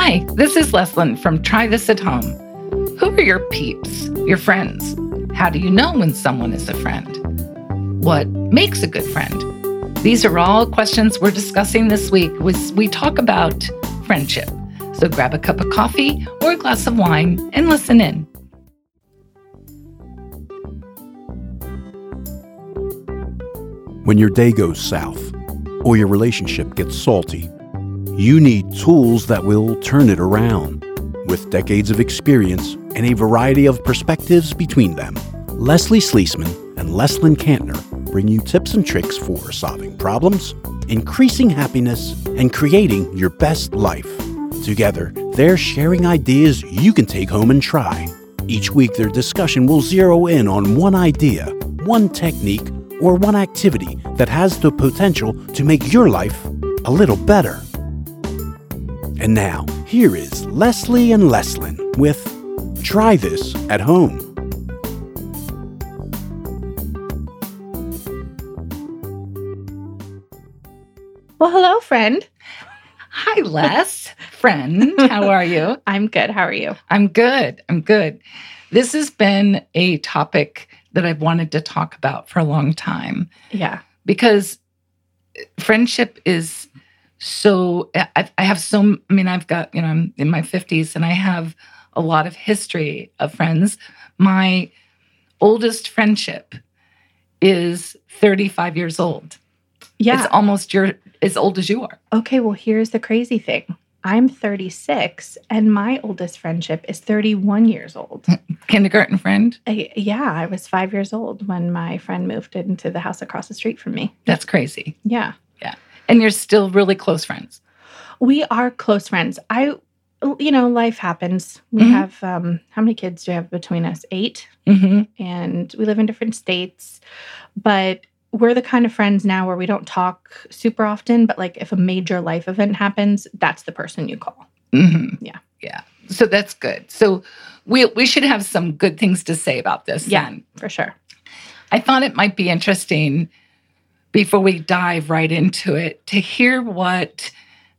Hi, this is Leslyn from Try This at Home. Who are your peeps, your friends? How do you know when someone is a friend? What makes a good friend? These are all questions we're discussing this week as we talk about friendship. So grab a cup of coffee or a glass of wine and listen in. When your day goes south or your relationship gets salty, you need tools that will turn it around. With decades of experience and a variety of perspectives between them, Leslie Sleesman and Leslyn Kantner bring you tips and tricks for solving problems, increasing happiness, and creating your best life. Together, they're sharing ideas you can take home and try. Each week, their discussion will zero in on one idea, one technique, or one activity that has the potential to make your life a little better. And now, here is Leslie and Leslyn with Try This at Home. Well, hello, friend. Hi, Les, friend. How are you? I'm good. How are you? I'm good. I'm good. This has been a topic that I've wanted to talk about for a long time Yeah. because friendship is so I, I have so i mean i've got you know i'm in my 50s and i have a lot of history of friends my oldest friendship is 35 years old Yeah. it's almost your as old as you are okay. Well, here's the crazy thing I'm 36, and my oldest friendship is 31 years old. kindergarten friend I, yeah. I was five years old when my friend moved into the house across the street from me. that's crazy Yeah. Yeah. And you're still really close friends We are close friends. I, you know, life happens. We Mhm. have, um, how many kids do we have between us? Eight. hmm and we live in different states. But we're the kind of friends now where we don't talk super often, but like if a major life event happens, that's the person you call. hmm Yeah. yeah so that's good so we we should have some good things to say about this Yeah. then. For sure. I thought it might be interesting before we dive right into it to hear what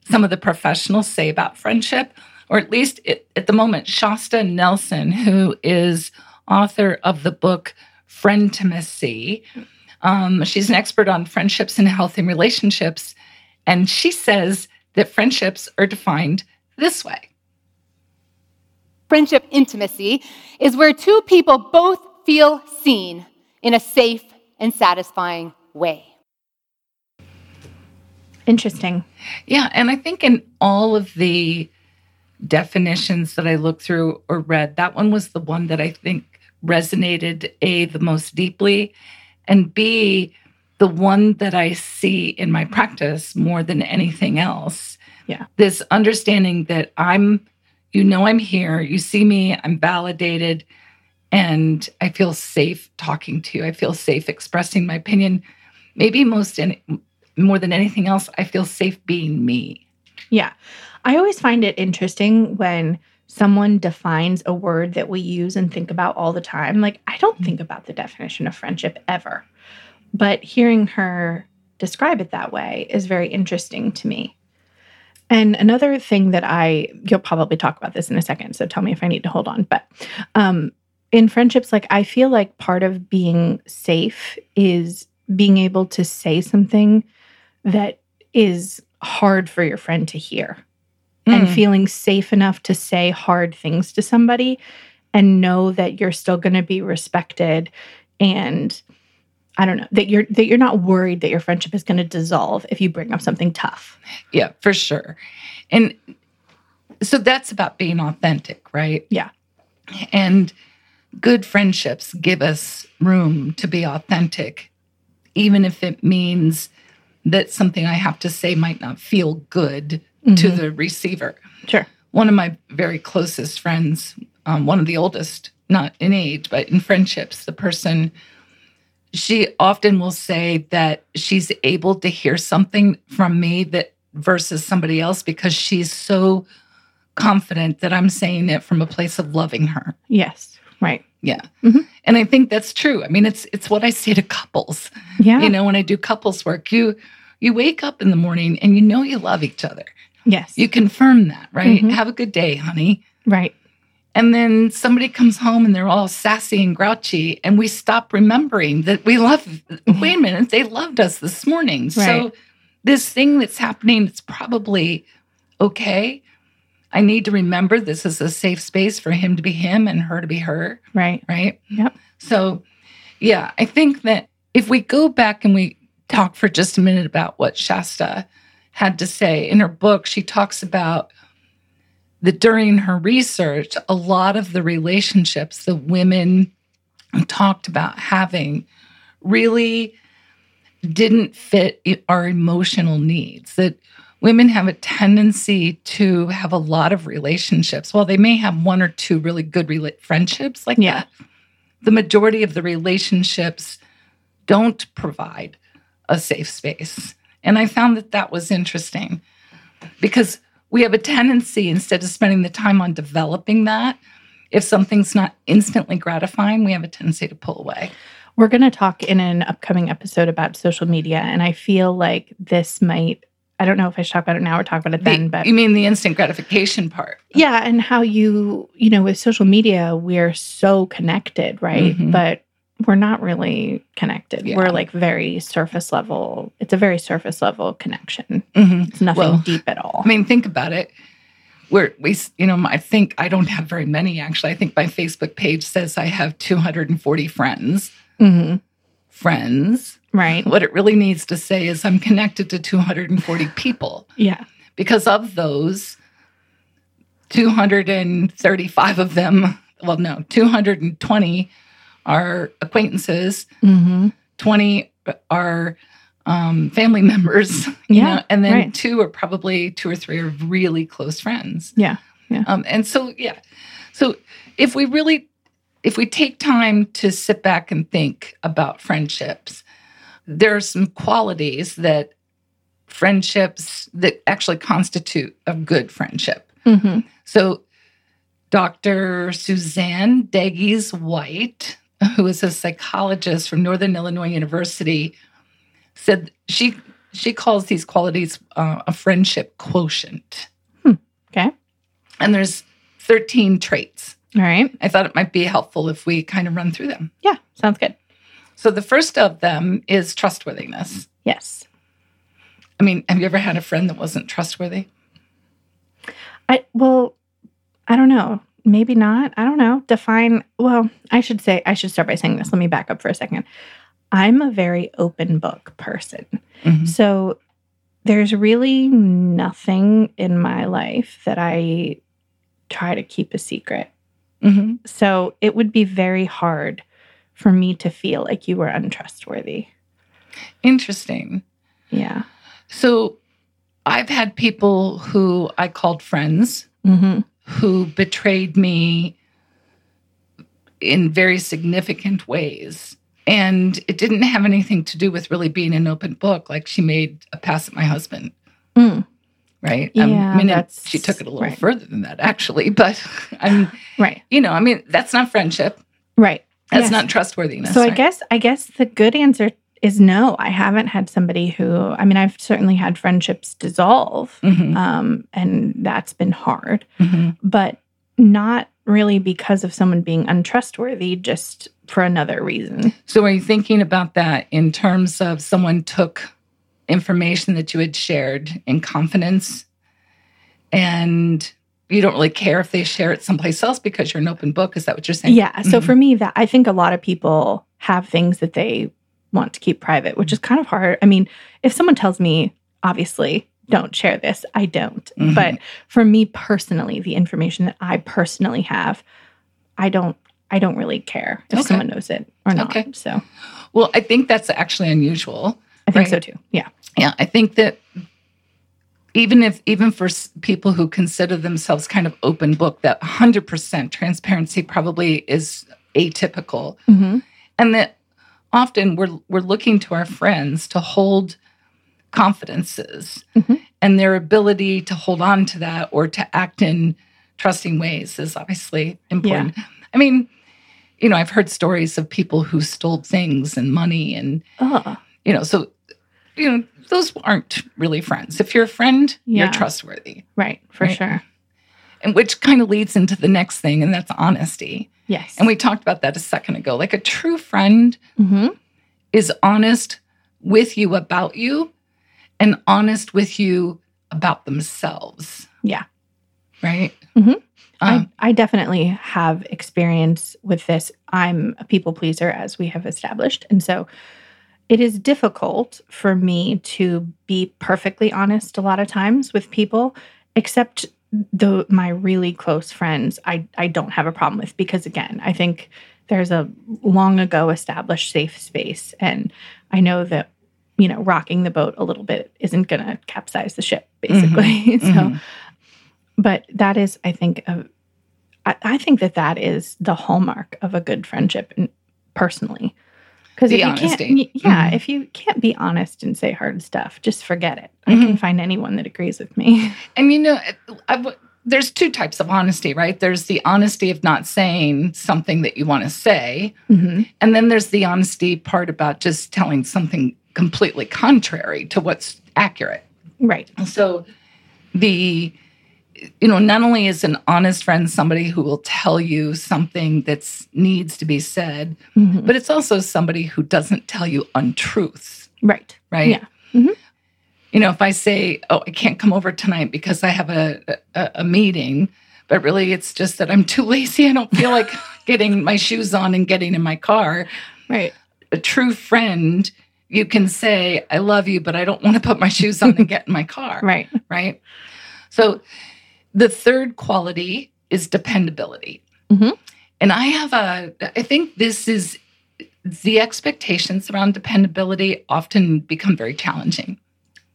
some of the professionals say about friendship, or at least it, at the moment, Shasta Nelson, who is author of the book Frientimacy. Um, she's an expert on friendships and healthy relationships. And she says that friendships are defined this way. Friendship intimacy is where two people both feel seen in a safe and satisfying way. Interesting. Yeah, and I think in all of the definitions that I looked through or read, that one was the one that I think resonated A, the most deeply, and B, the one that I see in my practice more than anything else. Yeah. This understanding that I'm, you know, I'm here, you see me, I'm validated, and I feel safe talking to you. I feel safe expressing my opinion. Maybe most any, more than anything else, I feel safe being me. Yeah. I always find it interesting when someone defines a word that we use and think about all the time. Like, I don't think about the definition of friendship ever. But hearing her describe it that way is very interesting to me. And another thing that I, you'll probably talk about this in a second, so tell me if I need to hold on. But um, in friendships, like I feel like part of being safe is being able to say something that is hard for your friend to hear and Mm. feeling safe enough to say hard things to somebody and know that you're still going to be respected and I don't know that you're that you're not worried that your friendship is going to dissolve if you bring up something tough. Yeah, for sure. And so that's about being authentic, right? Yeah. And good friendships give us room to be authentic, even if it means that something I have to say might not feel good to Mhm. the receiver. Sure. One of my very closest friends, um, one of the oldest, not in age, but in friendships, the person, she often will say that she's able to hear something from me that versus somebody else because she's so confident that I'm saying it from a place of loving her. Yes. Right. Yeah. Mhm. And I think that's true. I mean, it's it's what I say to couples. Yeah. You know, when I do couples work, you you wake up in the morning and you know you love each other. Yes. You confirm that, right? Mhm. Have a good day, honey. right. And then somebody comes home and they're all sassy and grouchy, and we stop remembering that we love, wait a minute, they loved us this morning. So, this thing that's happening, it's probably okay. I need to remember this is a safe space for him to be him and her to be her, Right. right? Yep. So, yeah, I think that if we go back and we talk for just a minute about what Shasta had to say in her book, she talks about that during her research, a lot of the relationships that women talked about having really didn't fit our emotional needs. That women have a tendency to have a lot of relationships. While they may have one or two really good rela- friendships like Yeah. that, the majority of the relationships don't provide a safe space. And I found that that was interesting because we have a tendency, instead of spending the time on developing that, if something's not instantly gratifying, we have a tendency to pull away. We're going to talk in an upcoming episode about social media. And I feel like this might, I don't know if I should talk about it now or talk about it then, The- but you mean the instant gratification part? yeah. And how you, you know, with social media, we're so connected, right? Mhm. But we're not really connected. Yeah. We're like very surface level. It's a very surface level connection. Mhm. It's nothing Well, deep at all. I mean, think about it. We're, we, you know, I think I don't have very many actually. I think my Facebook page says I have 240 friends. hmm Friends. Right. What it really needs to say is I'm connected to 240 people. Yeah. because of those 235 of them well no 220 are acquaintances hmm 20 are um, family members you Yeah, know, and then right. two are probably two or three are really close friends. Yeah, yeah. um, and so yeah. So if we really if we take time to sit back and think about friendships there are some qualities that friendships that actually constitute a good friendship. Hmm so dr suzanne Degges-White who is a psychologist from northern illinois university said she she calls these qualities uh, a friendship quotient Okay. and there's 13 traits All right. I thought it might be helpful if we kind of run through them. Yeah. Sounds good. So the first of them is trustworthiness. Yes. I mean, have you ever had a friend that wasn't trustworthy? I well, I don't know. Maybe not. I don't know. Define well, I should say I should start by saying this. Let me back up for a second. I'm a very open book person. Mhm. So there's really nothing in my life that I try to keep a secret. Mhm. So it would be very hard for me to feel like you were untrustworthy. Interesting. Yeah. So I've had people who I called friends Mm-hmm. Who betrayed me in very significant ways. And it didn't have anything to do with really being an open book. Like she made a pass at my husband, Mm. right? Yeah, I mean, that's- she took it a little right. further than that, actually. But I'm, Right. you know, I mean, that's not friendship. Right. That's Yes. not trustworthiness. So I right? guess I guess the good answer is no. I haven't had somebody who I mean I've certainly had friendships dissolve. Mhm, Um, and that's been hard, mhm. but not really because of someone being untrustworthy, just for another reason. So are you thinking about that in terms of someone took information that you had shared in confidence and you don't really care if they share it someplace else because you're an open book? Is that what you're saying? Yeah. So Mhm. for me, that I think a lot of people have things that they want to keep private, which is kind of hard. I mean, if someone tells me, obviously, don't share this, I don't. Mhm. But for me personally, the information that I personally have, I don't I don't really care if Okay. someone knows it or not. Okay. So Well, I think that's actually unusual. I think Right. so too. Yeah. Yeah, I think that even if even for people who consider themselves kind of open book, that 100% transparency probably is atypical. hmm and that often we're we're looking to our friends to hold confidences Mhm. and their ability to hold on to that or to act in trusting ways is obviously important. I mean, you know, I've heard stories of people who stole things and money and Oh, you know, so you know, those aren't really friends. If you're a friend, Yeah. you're trustworthy. Right. For Right. sure. And which kind of leads into the next thing, and that's honesty. Yes. And we talked about that a second ago. Like a true friend hmm is honest with you about you and honest with you about themselves. Yeah. Right? Mhm. Um, I, I definitely have experience with this. I'm a people pleaser, as we have established. And so it is difficult for me to be perfectly honest a lot of times with people, except the my really close friends I, I don't have a problem with because again, I think there's a long ago established safe space. And I know that, you know, rocking the boat a little bit isn't gonna capsize the ship, basically. so mhm. but that is i think a, I, I think that that is the hallmark of a good friendship and personally because if you honesty. can't yeah Mhm. if you can't be honest and say hard stuff just forget it i can find anyone that agrees with me And you know, w- there's two types of honesty, right? There's the honesty of not saying something that you want to say, Mhm. and then there's the honesty part about just telling something completely contrary to what's accurate. right So the you know, not only is an honest friend somebody who will tell you something that needs to be said, Mhm. but it's also somebody who doesn't tell you untruths, right right? Yeah. Mhm. You know, if I say, "Oh, I can't come over tonight because I have a, a a meeting," but really it's just that I'm too lazy. I don't feel like getting my shoes on and getting in my car. right A true friend, you can say, "I love you, but I don't want to put my shoes on and get in my car." right right? So the third quality is dependability. Mhm. And I have a, I think this is the expectations around dependability often become very challenging.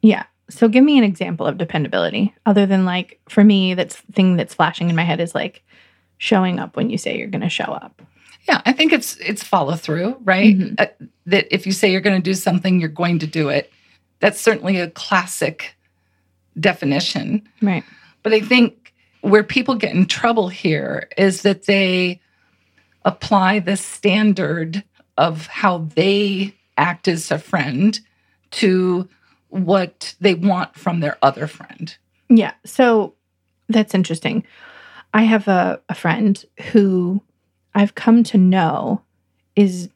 yeah so give me an example of dependability other than like for me that's thing that's flashing in my head is like showing up when you say you're going to show up Yeah, I think it's it's follow through, right? Mhm. Uh, that if you say you're going to do something, you're going to do it. That's certainly a classic definition. right But I think where people get in trouble here is that they apply the standard of how they act as a friend to what they want from their other friend. Yeah. So that's interesting. I have a, a friend who I've come to know is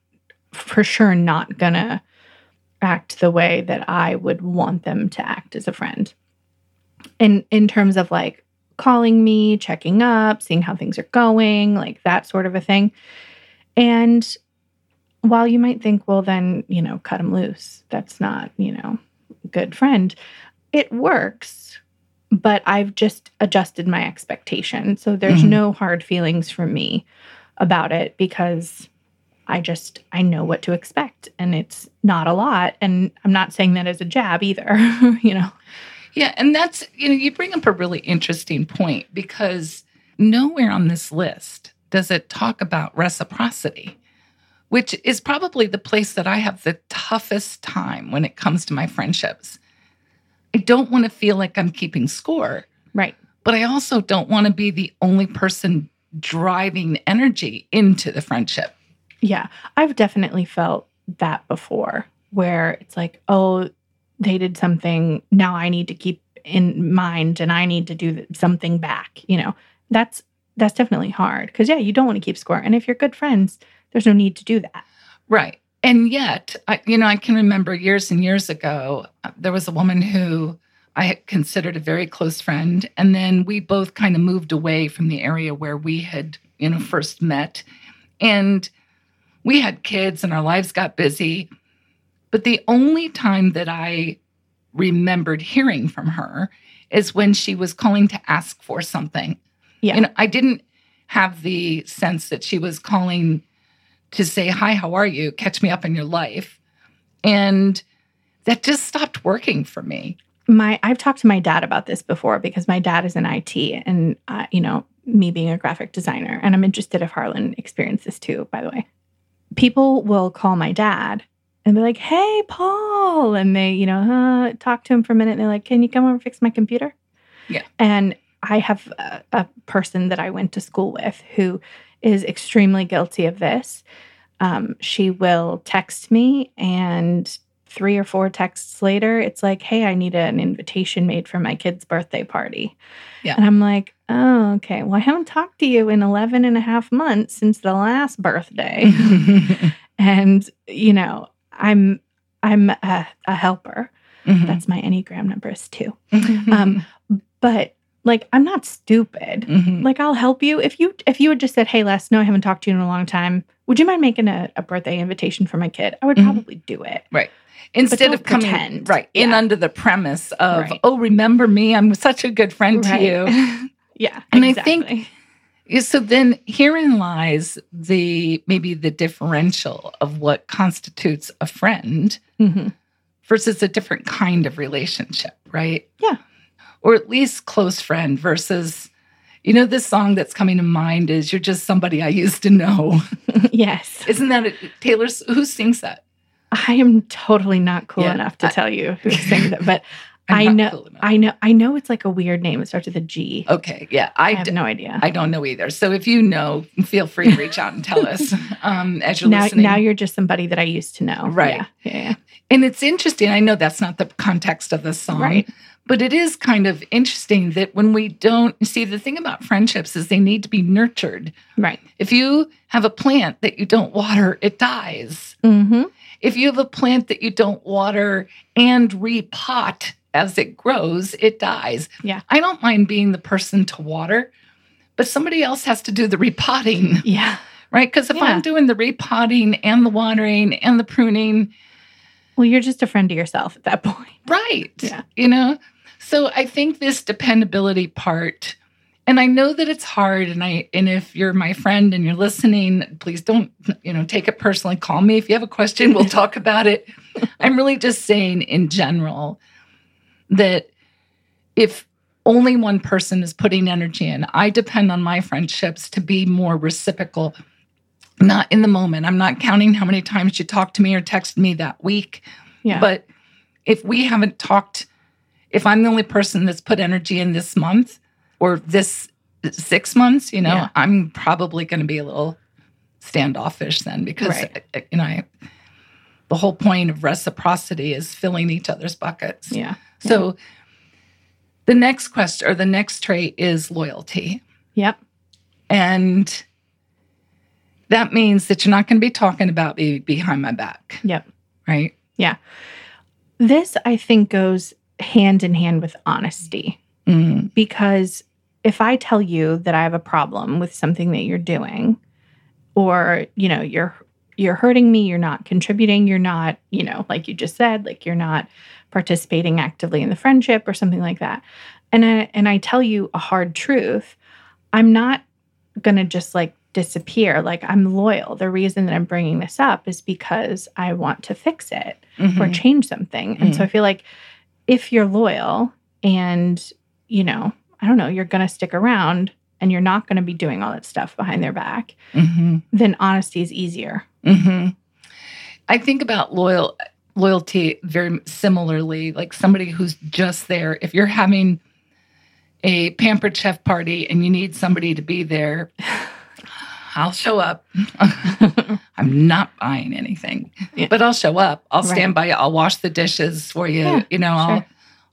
for sure not going to act the way that I would want them to act as a friend. In in terms of like calling me, checking up, seeing how things are going, like that sort of a thing. And while you might think, well, then, you know, cut him loose. That's not, you know, good friend. It works but I've just adjusted my expectation. So there's Mhm. no hard feelings from me about it because I just I know what to expect and it's not a lot and I'm not saying that as a jab either, you know. Yeah, and that's you know, you bring up a really interesting point because nowhere on this list does it talk about reciprocity, which is probably the place that I have the toughest time when it comes to my friendships. I don't want to feel like I'm keeping score, Right. but I also don't want to be the only person driving energy into the friendship. Yeah. I've definitely felt that before where it's like, oh, they did something, now I need to keep in mind and I need to do something back, you know. That's that's definitely hard cuz yeah, you don't want to keep score. And if you're good friends, there's no need to do that. Right. And yet, I, you know, I can remember years and years ago, uh, there was a woman who I considered a very close friend. And then we both kind of moved away from the area where we had, you know, first met. And we had kids and our lives got busy. But the only time that I remembered hearing from her is when she was calling to ask for something. Yeah. Know, I didn't have the sense that she was calling to say, Hi, how are you? Catch me up in your life. And that just stopped working for me. my I've talked to my dad about this before because my dad is in IT and uh, you know me being a graphic designer and I'm interested if Harlan experienced this too by the way. People will call my dad and be like, "Hey, Paul," and they you know uh, talk to him for a minute and they're like, "Can you come over and fix my computer?" Yeah. And I have a, a person that I went to school with who is extremely guilty of this. Um, she will text me and three or four texts later, it's like, hey, I need an invitation made for my kid's birthday party. Yeah. And I'm like, oh, okay. Well, I haven't talked to you in 11 and a half months since the last birthday. and, you know, I'm, I'm a, a helper. Mhm. That's my Enneagram number is two. Mhm. Um, but like, I'm not stupid. Mhm. Like, I'll help you. If you, if you had just said, hey, Les, no, I haven't talked to you in a long time. Would you mind making a, a birthday invitation for my kid? I would Mhm. probably do it. Right. Instead of coming pretend. right in Yeah. under the premise of, Right. oh, remember me? I'm such a good friend to you. yeah. And I think- So then herein lies the maybe the differential of what constitutes a friend Mhm. versus a different kind of relationship, right? Yeah. Or at least close friend versus, you know, this song that's coming to mind is You're Just Somebody I Used to Know. yes. Isn't that it? Taylor's who sings that? I am totally not cool Yeah, enough to tell you who sings it, but I know. I know, I know it's like a weird name. It starts with a G. Okay. Yeah. I I, have d- no idea. I don't know either. So if you know, feel free to reach out and tell us um, as you're now, listening. now you're just somebody that I used to know. Right. Yeah. Yeah. yeah. and it's interesting. I know that's not the context of the song, Right. but it is kind of interesting that when we don't see the thing about friendships is they need to be nurtured. Right. If you have a plant that you don't water, it dies. Mm-hmm. If you have a plant that you don't water and repot as it grows, it dies. Yeah. I don't mind being the person to water, but somebody else has to do the repotting, Yeah. right? Because if Yeah. I'm doing the repotting and the watering and the pruning, Well, you're just a friend to yourself at that point. right. Yeah. You know? So I think this dependability part, and I know that it's hard. And I and if you're my friend and you're listening, please don't, you know, take it personally. Call me if you have a question. We'll talk about it. I'm really just saying in general that if only one person is putting energy in, I depend on my friendships to be more reciprocal, not in the moment. I'm not counting how many times you talked to me or texted me that week. Yeah. But if we haven't talked, if I'm the only person that's put energy in this month or this six months, you know, Yeah. I'm probably going to be a little standoffish then because, Right. you know, I, the whole point of reciprocity is filling each other's buckets. yeah. So the next question or the next trait is loyalty. Yep. And that means that you're not going to be talking about me behind my back, Yep. right? Yeah. This, I think, goes hand in hand with honesty Mm, because if I tell you that I have a problem with something that you're doing, or you know, you're you're hurting me, you're not contributing, you're not, you know, like you just said, like you're not participating actively in the friendship or something like that. And I, and I tell you a hard truth, I'm not going to just like disappear. Like I'm loyal. The reason that I'm bringing this up is because I want to fix it or mhm. change something. And so I feel like if you're loyal and, you know, I don't know, you're going to stick around and you're not going to be doing all that stuff behind their back, Mhm. then honesty is easier. Hmm I think about loyal loyalty very similarly, like somebody who's just there. If you're having a pampered chef party and you need somebody to be there, I'll show up. I'm not buying anything, Yeah. but I'll show up. I'll Right. stand by you. I'll wash the dishes for you. Yeah, you know, I'll.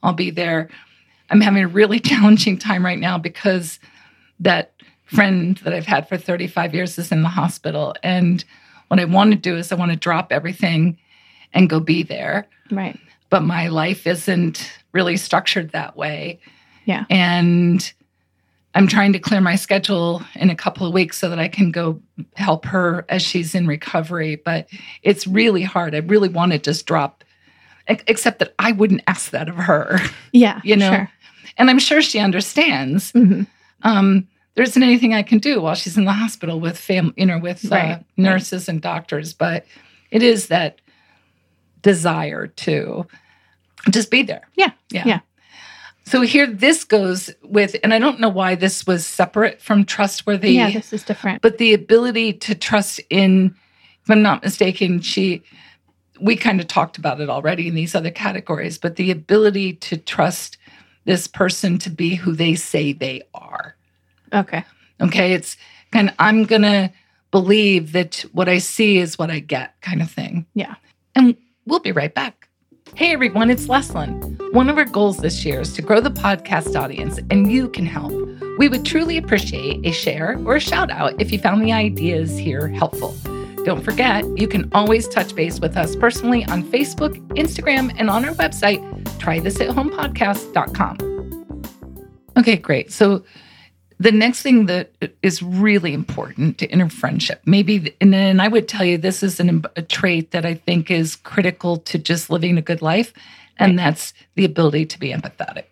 I'll be there. I'm having a really challenging time right now because that friend that I've had for 35 years is in the hospital. And what I want to do is I want to drop everything and go be there. right. But my life isn't really structured that way. Yeah. And I'm trying to clear my schedule in a couple of weeks so that I can go help her as she's in recovery. But it's really hard. I really want to just drop, except that I wouldn't ask that of her. Yeah. You know, Sure. And I'm sure she understands. Mhm. Um, there isn't anything I can do while she's in the hospital with family, you know, with uh, Right, nurses and doctors. But it is that desire to just be there. Yeah, Yeah. yeah. So here this goes with, and I don't know why this was separate from trustworthy, yeah. This is different. but the ability to trust in, if I'm not mistaken, she, we kind of talked about it already in these other categories, but the ability to trust this person to be who they say they are. Okay. Okay. It's kind of, I'm going to believe that what I see is what I get kind of thing. Yeah. And we'll be right back. Hey everyone, it's Leslyn. One of our goals this year is to grow the podcast audience, and you can help. We would truly appreciate a share or a shout out if you found the ideas here helpful. Don't forget, you can always touch base with us personally on Facebook, Instagram, and on our website, trythisathomepodcast.com. Okay, great. So the next thing that is really important to inner friendship, maybe, and, and I would tell you this is an, a trait that I think is critical to just living a good life, and that's the ability to be empathetic.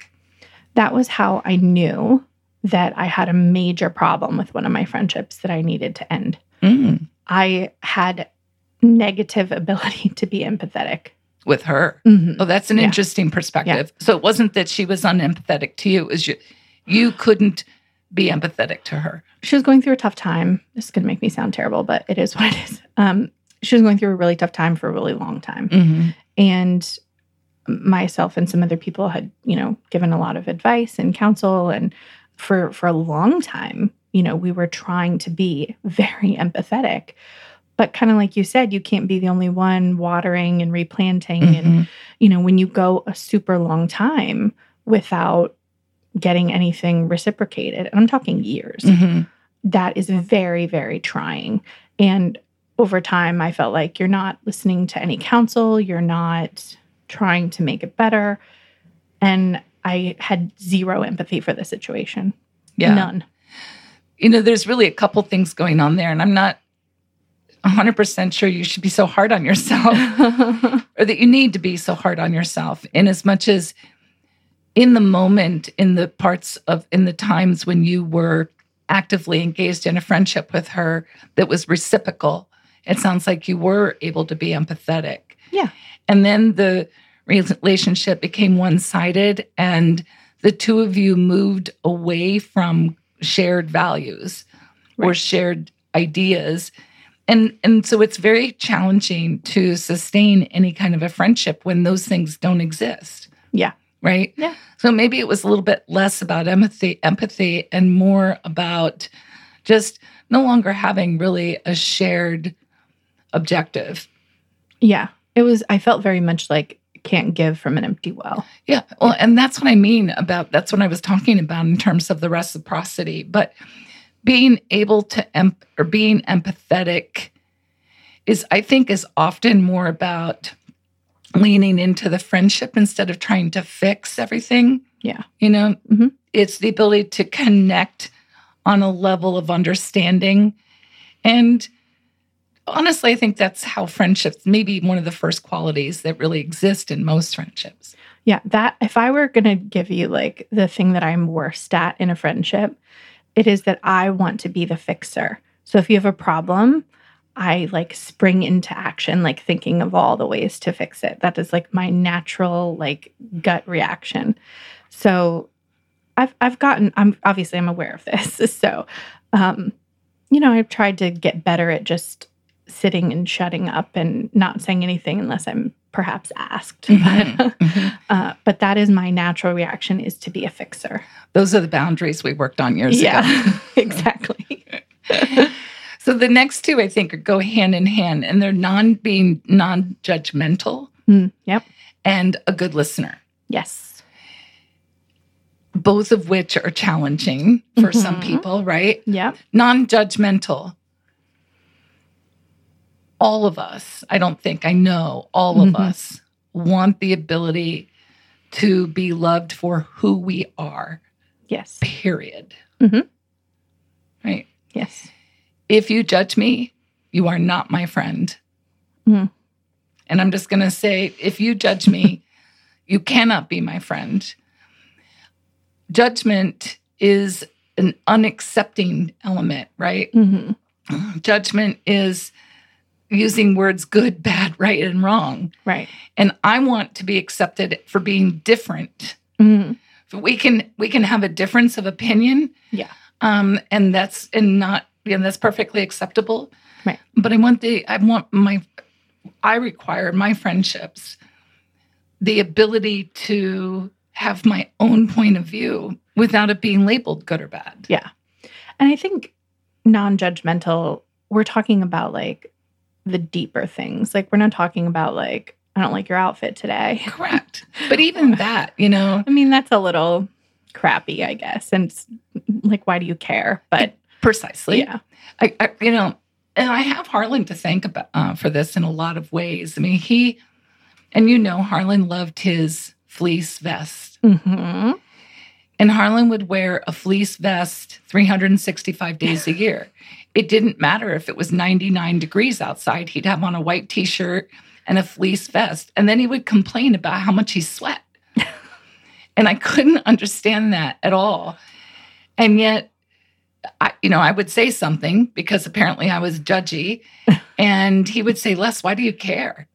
That was how I knew that I had a major problem with one of my friendships that I needed to end. Mm, I had negative ability to be empathetic. with her. Mhm. Oh, that's an Yeah. interesting perspective. So it wasn't that she was unempathetic to you; it was you, you couldn't be empathetic to her. She was going through a tough time. This is going to make me sound terrible, but it is what it is. Um, she was going through a really tough time for a really long time. Mm-hmm. and myself and some other people had you know given a lot of advice and counsel and for for a long time you know we were trying to be very empathetic but kind of like you said you can't be the only one watering and replanting and Mhm. you know when you go a super long time without getting anything reciprocated and i'm talking years Mhm. that is very, very trying. And over time, I felt like you're not listening to any counsel, you're not trying to make it better. And I had zero empathy for the situation. Yeah. None. You know, there's really a couple things going on there, and I'm not 100% sure you should be so hard on yourself. or that you need to be so hard on yourself in as much as in the moment in the parts of in the times when you were actively engaged in a friendship with her that was reciprocal it sounds like you were able to be empathetic Yeah. and then the relationship became one-sided and the two of you moved away from shared values or shared ideas and and so it's very challenging to sustain any kind of a friendship when those things don't exist Yeah. Right Yeah. so maybe it was a little bit less about empathy empathy and more about just no longer having really a shared objective yeah. It was, I felt very much like can't give from an empty well. yeah well and that's what i mean about that's what i was talking about in terms of the reciprocity but being able to em- or being empathetic is i think is often more about leaning into the friendship instead of trying to fix everything Yeah. you know Mhm. it's the ability to connect on a level of understanding and honestly i think that's how friendships maybe one of the first qualities that really exist in most friendships Yeah, that if I were going to give you like the thing that I'm worst at in a friendship, it is that I want to be the fixer. So if you have a problem, I like spring into action, like thinking of all the ways to fix it. That is like my natural like gut reaction. So I've I've gotten I'm obviously I'm aware of this. So um you know, I've tried to get better at just sitting and shutting up and not saying anything unless I'm perhaps asked. Mhm, But, mhm. uh, but that is my natural reaction is to be a fixer. those are the boundaries we worked on years ago exactly. So the next two i think go hand in hand and they're non being non-judgmental Mm, yep. and a good listener Yes. both of which are challenging for some Mhm. people right Yep. non-judgmental all of us i don't think i know all of Mhm. us want the ability to be loved for who we are Yes. period Mhm. right Yes. If you judge me you are not my friend Mhm. and i'm just going to say if you judge me you cannot be my friend judgment is an unaccepting element right hmm judgment is using words good, bad, right, and wrong. Right. And I want to be accepted for being different. Mhm. We can we can have a difference of opinion. Yeah. Um, and that's and not know, that's perfectly acceptable. Right. But I want the I want my I require my friendships the ability to have my own point of view without it being labeled good or bad. Yeah. And I think non judgmental, we're talking about like the deeper things. Like, we're not talking about like, I don't like your outfit today. Correct. But even that, you know, I mean, that's a little crappy, I guess. And it's, like, why do you care? But precisely. yeah, I, I you know, and I have Harlan to thank about uh, for this in a lot of ways. I mean, he and you know, Harlan loved his fleece vest, hmm and Harlan would wear a fleece vest 365 days a year. It didn't matter if it was 99 degrees outside; he'd have on a white t-shirt and a fleece vest, and then he would complain about how much he sweat. and I couldn't understand that at all. And yet, I, you know, I would say something because apparently I was judgy, and he would say, "Les, why do you care?"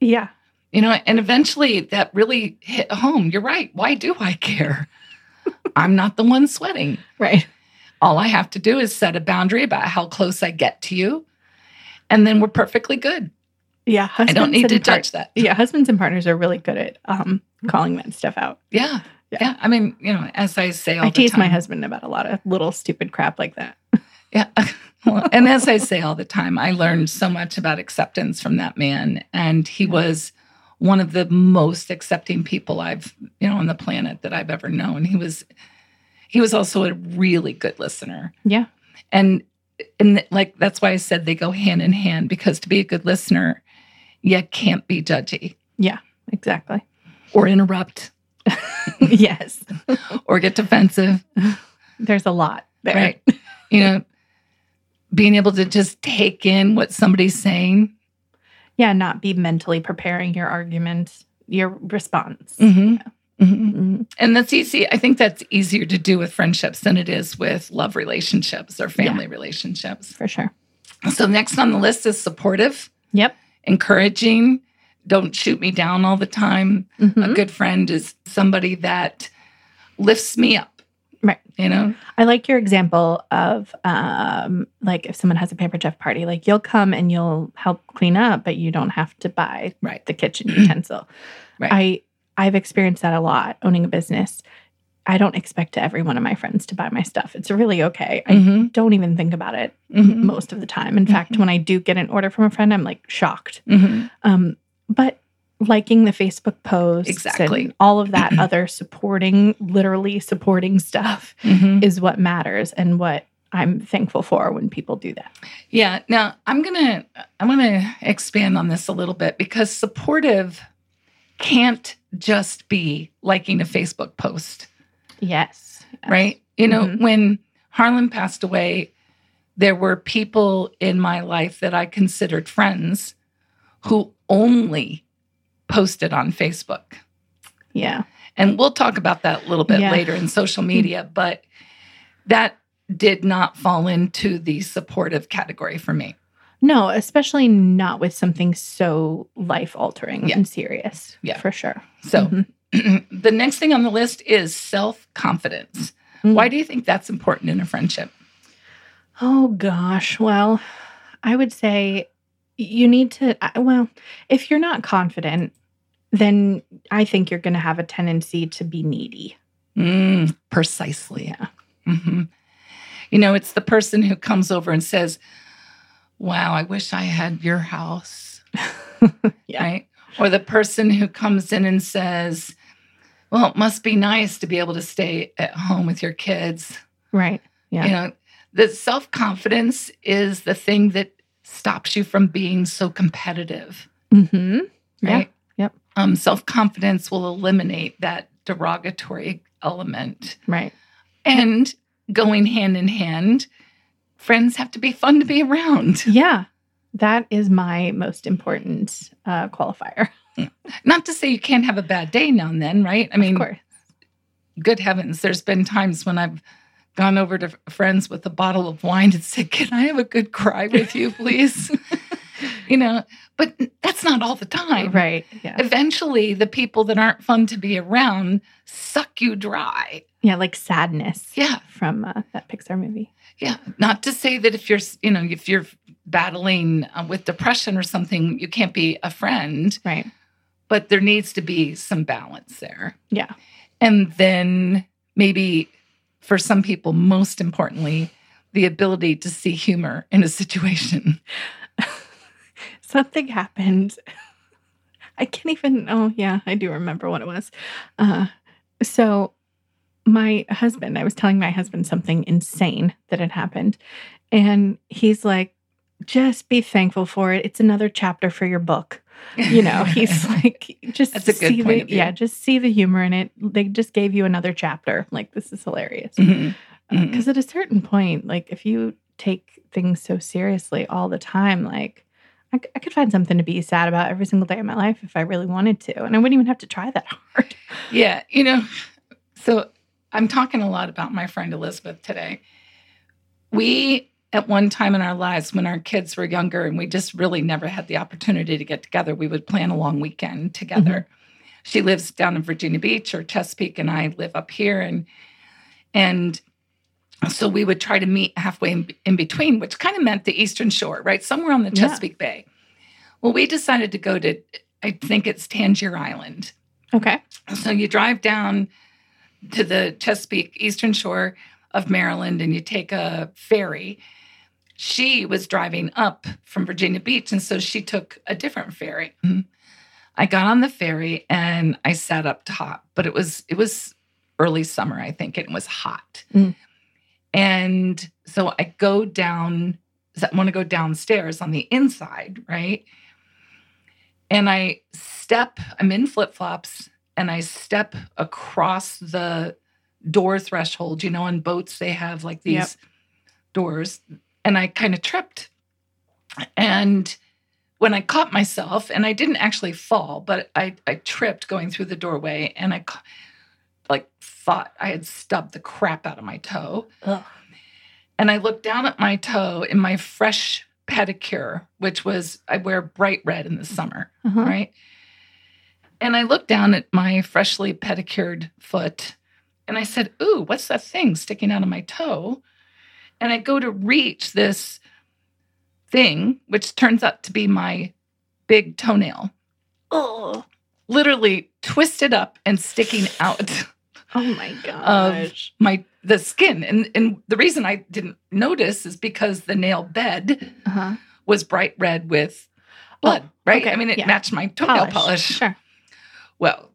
yeah, You know, and eventually that really hit home. You're right. Why do I care? I'm not the one sweating. right. All I have to do is set a boundary about how close I get to you, and then we're perfectly good. Yeah, I don't need to and par- touch that. Yeah, husbands and partners are really good at um, calling that stuff out. Yeah. Yeah. Yeah. I mean, you know, as I say all I the tease time. my husband about a lot of little stupid crap like that. Yeah. Well, and as I say all the time, I learned so much about acceptance from that man. And he was one of the most accepting people I've, you know, on the planet that I've ever known. He was he was also a really good listener. Yeah. And and like that's why I said they go hand in hand because to be a good listener, you can't be judgy Yeah, Exactly. or interrupt yes. or get defensive. There's a lot there. Right. You know, being able to just take in what somebody's saying. Yeah, not be mentally preparing your argument, your response. Mm-hmm. hmm Mhm. And that's easy. I think that's easier to do with friendships than it is with love relationships or family relationships. For sure. So, next on the list is supportive, Yep. encouraging, don't shoot me down all the time. A Mhm. good friend is somebody that lifts me up. Right. You know? I like your example of um, like if someone has a Pamper chef party, like you'll come and you'll help clean up, but you don't have to buy Right. the kitchen utensil. Right. I I've experienced that a lot owning a business. I don't expect every one of my friends to buy my stuff. It's really okay. I Mhm. don't even think about it Mhm. most of the time. In fact, when I do get an order from a friend, I'm like shocked. Mhm. Um, but liking the Facebook post, Exactly. and all of that other supporting, literally supporting stuff Mhm. is what matters and what I'm thankful for when people do that. Yeah. Now I'm gonna I'm gonna expand on this a little bit because supportive can't just be liking a Facebook post, Yes. right? You know, Mhm. when Harlan passed away, there were people in my life that I considered friends who only posted on Facebook. Yeah. And we'll talk about that a little bit Yeah. later in social media, but that did not fall into the supportive category for me. No, especially not with something so life altering Yeah. and serious. Yeah. For sure. So Mhm. the next thing on the list is self confidence. Mm. Why do you think that's important in a friendship? Oh gosh. Well, I would say you need to well, if you're not confident, then I think you're going to have a tendency to be needy. Mm, precisely. Yeah. hmm You know, it's the person who comes over and says, Wow, I wish I had your house. Yeah. Right. Or the person who comes in and says, Well, it must be nice to be able to stay at home with your kids. Right. Yeah. You know, the self confidence is the thing that stops you from being so competitive. Mhm. Yeah. right? Yep. Um, Self confidence will eliminate that derogatory element. Right. And going hand in hand, friends have to be fun to be around. Yeah. That is my most important uh, qualifier. Not to say you can't have a bad day now and then, right? I mean, of course. good heavens, there's been times when I've gone over to friends with a bottle of wine and said, Can I have a good cry with you, please? you know, but that's not all the time. Right. Yeah. Eventually, the people that aren't fun to be around suck you dry. Yeah. Like sadness. Yeah. From uh, that Pixar movie. Yeah. Not to say that if you're, you know, if you're battling uh, with depression or something, you can't be a friend, Right. but there needs to be some balance there. Yeah. And then maybe for some people, most importantly, the ability to see humor in a situation. Something happened. I can't even. Oh, yeah, I do remember what it was. Uh, so, my husband, I was telling my husband something insane that had happened. And he's like, just be thankful for it. It's another chapter for your book. You know, he's like, just That's a good see point the, yeah, just see the humor in it. They just gave you another chapter. Like, this is hilarious. Mhm. Mhm. Because at a certain point, like if you take things so seriously all the time, like I could find something to be sad about every single day of my life if I really wanted to, and I wouldn't even have to try that hard. Yeah, you know, so I'm talking a lot about my friend Elizabeth today. We, at one time in our lives, when our kids were younger and we just really never had the opportunity to get together, we would plan a long weekend together. Mm-hmm. She lives down in Virginia Beach or Chesapeake, and I live up here. And, and, so we would try to meet halfway in, in between, which kind of meant the Eastern Shore, right? Somewhere on the Yeah. Chesapeake Bay. Well, we decided to go to, I think it's Tangier Island. Okay. So you drive down to the Chesapeake Eastern Shore of Maryland and you take a ferry. She was driving up from Virginia Beach, and so she took a different ferry. I got on the ferry and I sat up top, but it was it was early summer, I think, and it was hot. Mm. And so I go down, I want to go downstairs on the inside, right? And I step, I'm in flip flops, and I step across the door threshold. You know, on boats, they have like these Yep. doors, and I kind of tripped. And when I caught myself, and I didn't actually fall, but I, I tripped going through the doorway, and I like thought I had stubbed the crap out of my toe. Ugh. And I looked down at my toe in my fresh pedicure, which was I wear bright red in the summer Uh-huh. right? And I looked down at my freshly pedicured foot and I said, Ooh, what's that thing sticking out of my toe? And I go to reach this thing, which turns out to be my big toenail, Oh, literally twisted up and sticking out oh my gosh. my the skin. And and the reason I didn't notice is because the nail bed uh-huh. was bright red with blood, Oh, right? okay, I mean, it yeah. matched my toenail polish. Sure. Well,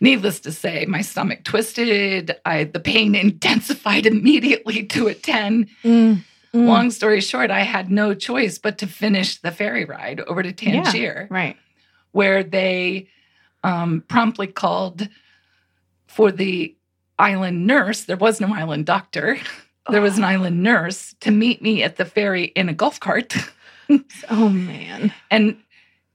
needless to say, my stomach twisted. I the pain intensified immediately to a 10. Mm, mm. Long story short, I had no choice but to finish the ferry ride over to Yeah. Tangier, Right. where they um, promptly called for the island nurse. There was no island doctor. There was an island nurse to meet me at the ferry in a golf cart. Oh man. and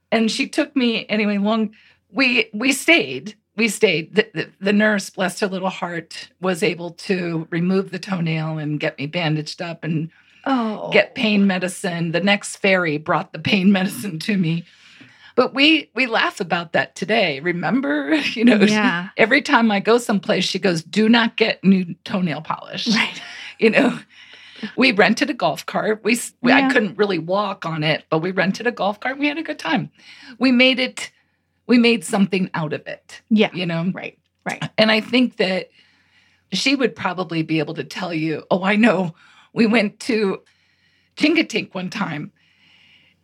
and she took me anyway long we we stayed we stayed the, the, the nurse bless her little heart was able to remove the toenail and get me bandaged up and Oh. get pain medicine. The next ferry brought the pain medicine to me. But we we laugh about that today remember? You know Yeah. every time i go someplace she goes do not get new toenail polish. Right. you know we rented a golf cart. We, we- i couldn't really walk on it but we rented a golf cart. We had a good time. We made it we made something out of it Yeah. you know Right. Right. and i think that she would probably be able to tell you oh i know we went to chincoteague one time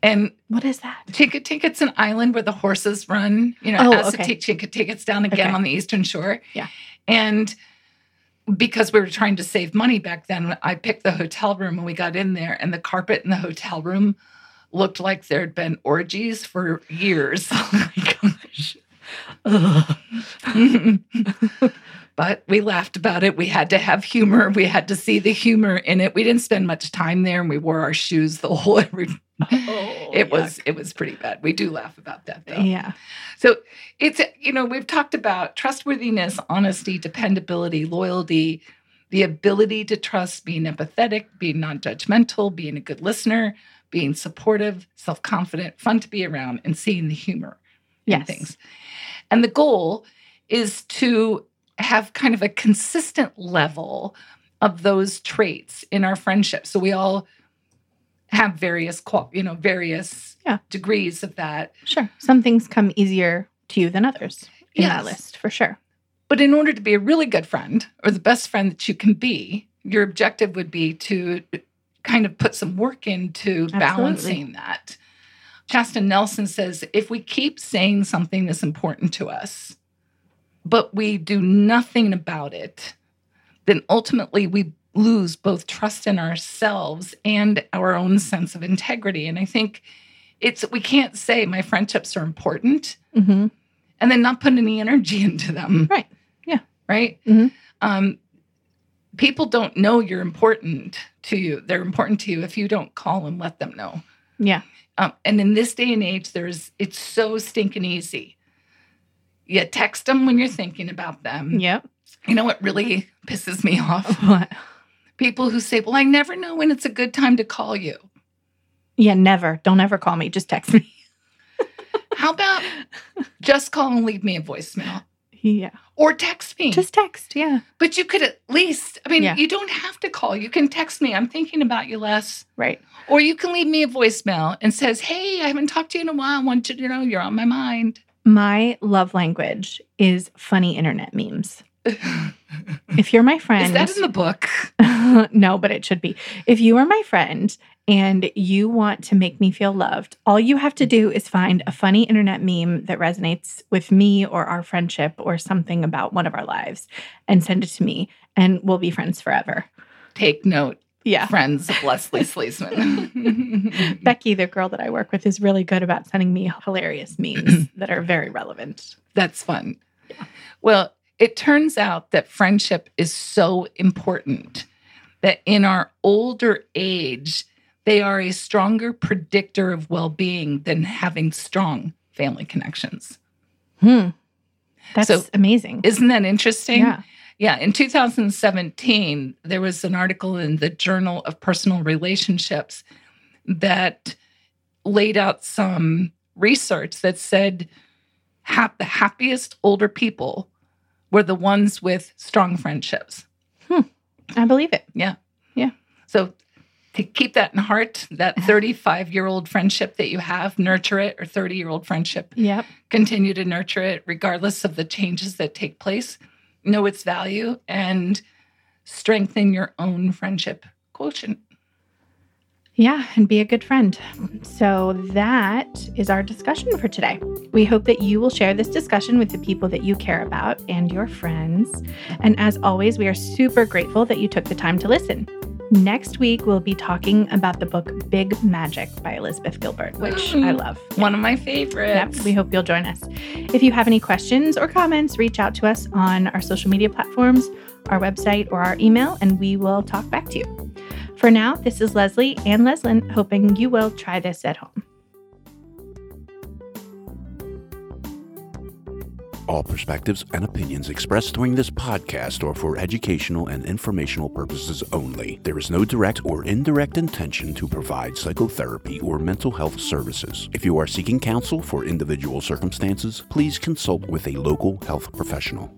and What is that? Chincoteague, it's an island where the horses run. You know, Oh, Assateague, okay. Chincoteague, it's down again Okay. on the eastern shore. Yeah. And because we were trying to save money back then, I picked the hotel room and we got in there, and the carpet in the hotel room looked like there had been orgies for years. Oh my gosh. But we laughed about it. We had to have humor. We had to see the humor in it. We didn't spend much time there, and we wore our shoes the whole. Every, Oh, it was it was pretty bad. We do laugh about that though. Yeah. So it's, you know, we've talked about trustworthiness, honesty, dependability, loyalty, the ability to trust, being empathetic, being non judgmental, being a good listener, being supportive, self confident, fun to be around, and seeing the humor in things. And the goal is to have kind of a consistent level of those traits in our friendship. So we all have various, you know, various Yeah. degrees of that. Sure. Some things come easier to you than others in that list, for sure. But in order to be a really good friend or the best friend that you can be, your objective would be to kind of put some work into Absolutely. balancing that. Shasta Nelson says if we keep saying something is important to us, but we do nothing about it, then ultimately we lose both trust in ourselves and our own sense of integrity. And I think it's we can't say my friendships are important hmm and then not put any energy into them. Right. Yeah. Right. Mhm. Um, people don't know you're important to you. They're important to you if you don't call and let them know. Yeah. Um, and in this day and age, there's it's so stinking easy. You text them when you're thinking about them. Yep. You know what really pisses me off? What? People who say, "Well, I never know when it's a good time to call you." Yeah, never. Don't ever call me. Just text me. How about just call and leave me a voicemail Yeah. or text me? Just text. Yeah. But you could at least, I mean, Yeah. you don't have to call. You can text me. I'm thinking about you less. Right. Or you can leave me a voicemail and says, Hey, I haven't talked to you in a while. I want you to know you're on my mind. My love language is funny internet memes. If you're my friend, Is that in the book? no, but it should be. If you are my friend and you want to make me feel loved, all you have to do is find a funny internet meme that resonates with me or our friendship or something about one of our lives and send it to me, and we'll be friends forever. Take note, Yeah. friends of Leslie Sleesman. Becky, the girl that I work with, is really good about sending me hilarious memes that are very relevant. That's fun. Well, it turns out that friendship is so important that in our older age, they are a stronger predictor of well being than having strong family connections. Hmm. That's So- amazing. Isn't that interesting? Yeah. Yeah, in 2017, there was an article in the Journal of Personal Relationships that laid out some research that said hap- the happiest older people were the ones with strong friendships. Hmm. I believe it. Yeah. Yeah. So to keep that in heart, that 35 year old friendship that you have, nurture it, or 30 year old friendship, Yep. continue to nurture it regardless of the changes that take place. Know its value and strengthen your own friendship quotient. Yeah, and be a good friend. So that is our discussion for today. We hope that you will share this discussion with the people that you care about and your friends. And as always, we are super grateful that you took the time to listen. Next week, we'll be talking about the book Big Magic by Elizabeth Gilbert, which I mm. love. One of my favorites. Yep, we hope you'll join us. If you have any questions or comments, reach out to us on our social media platforms, our website, or our email, and we will talk back to you. For now, this is Leslie and Leslyn, hoping you will try this at home. All perspectives and opinions expressed during this podcast are for educational and informational purposes only. There is no direct or indirect intention to provide psychotherapy or mental health services. If you are seeking counsel for individual circumstances, please consult with a local health professional.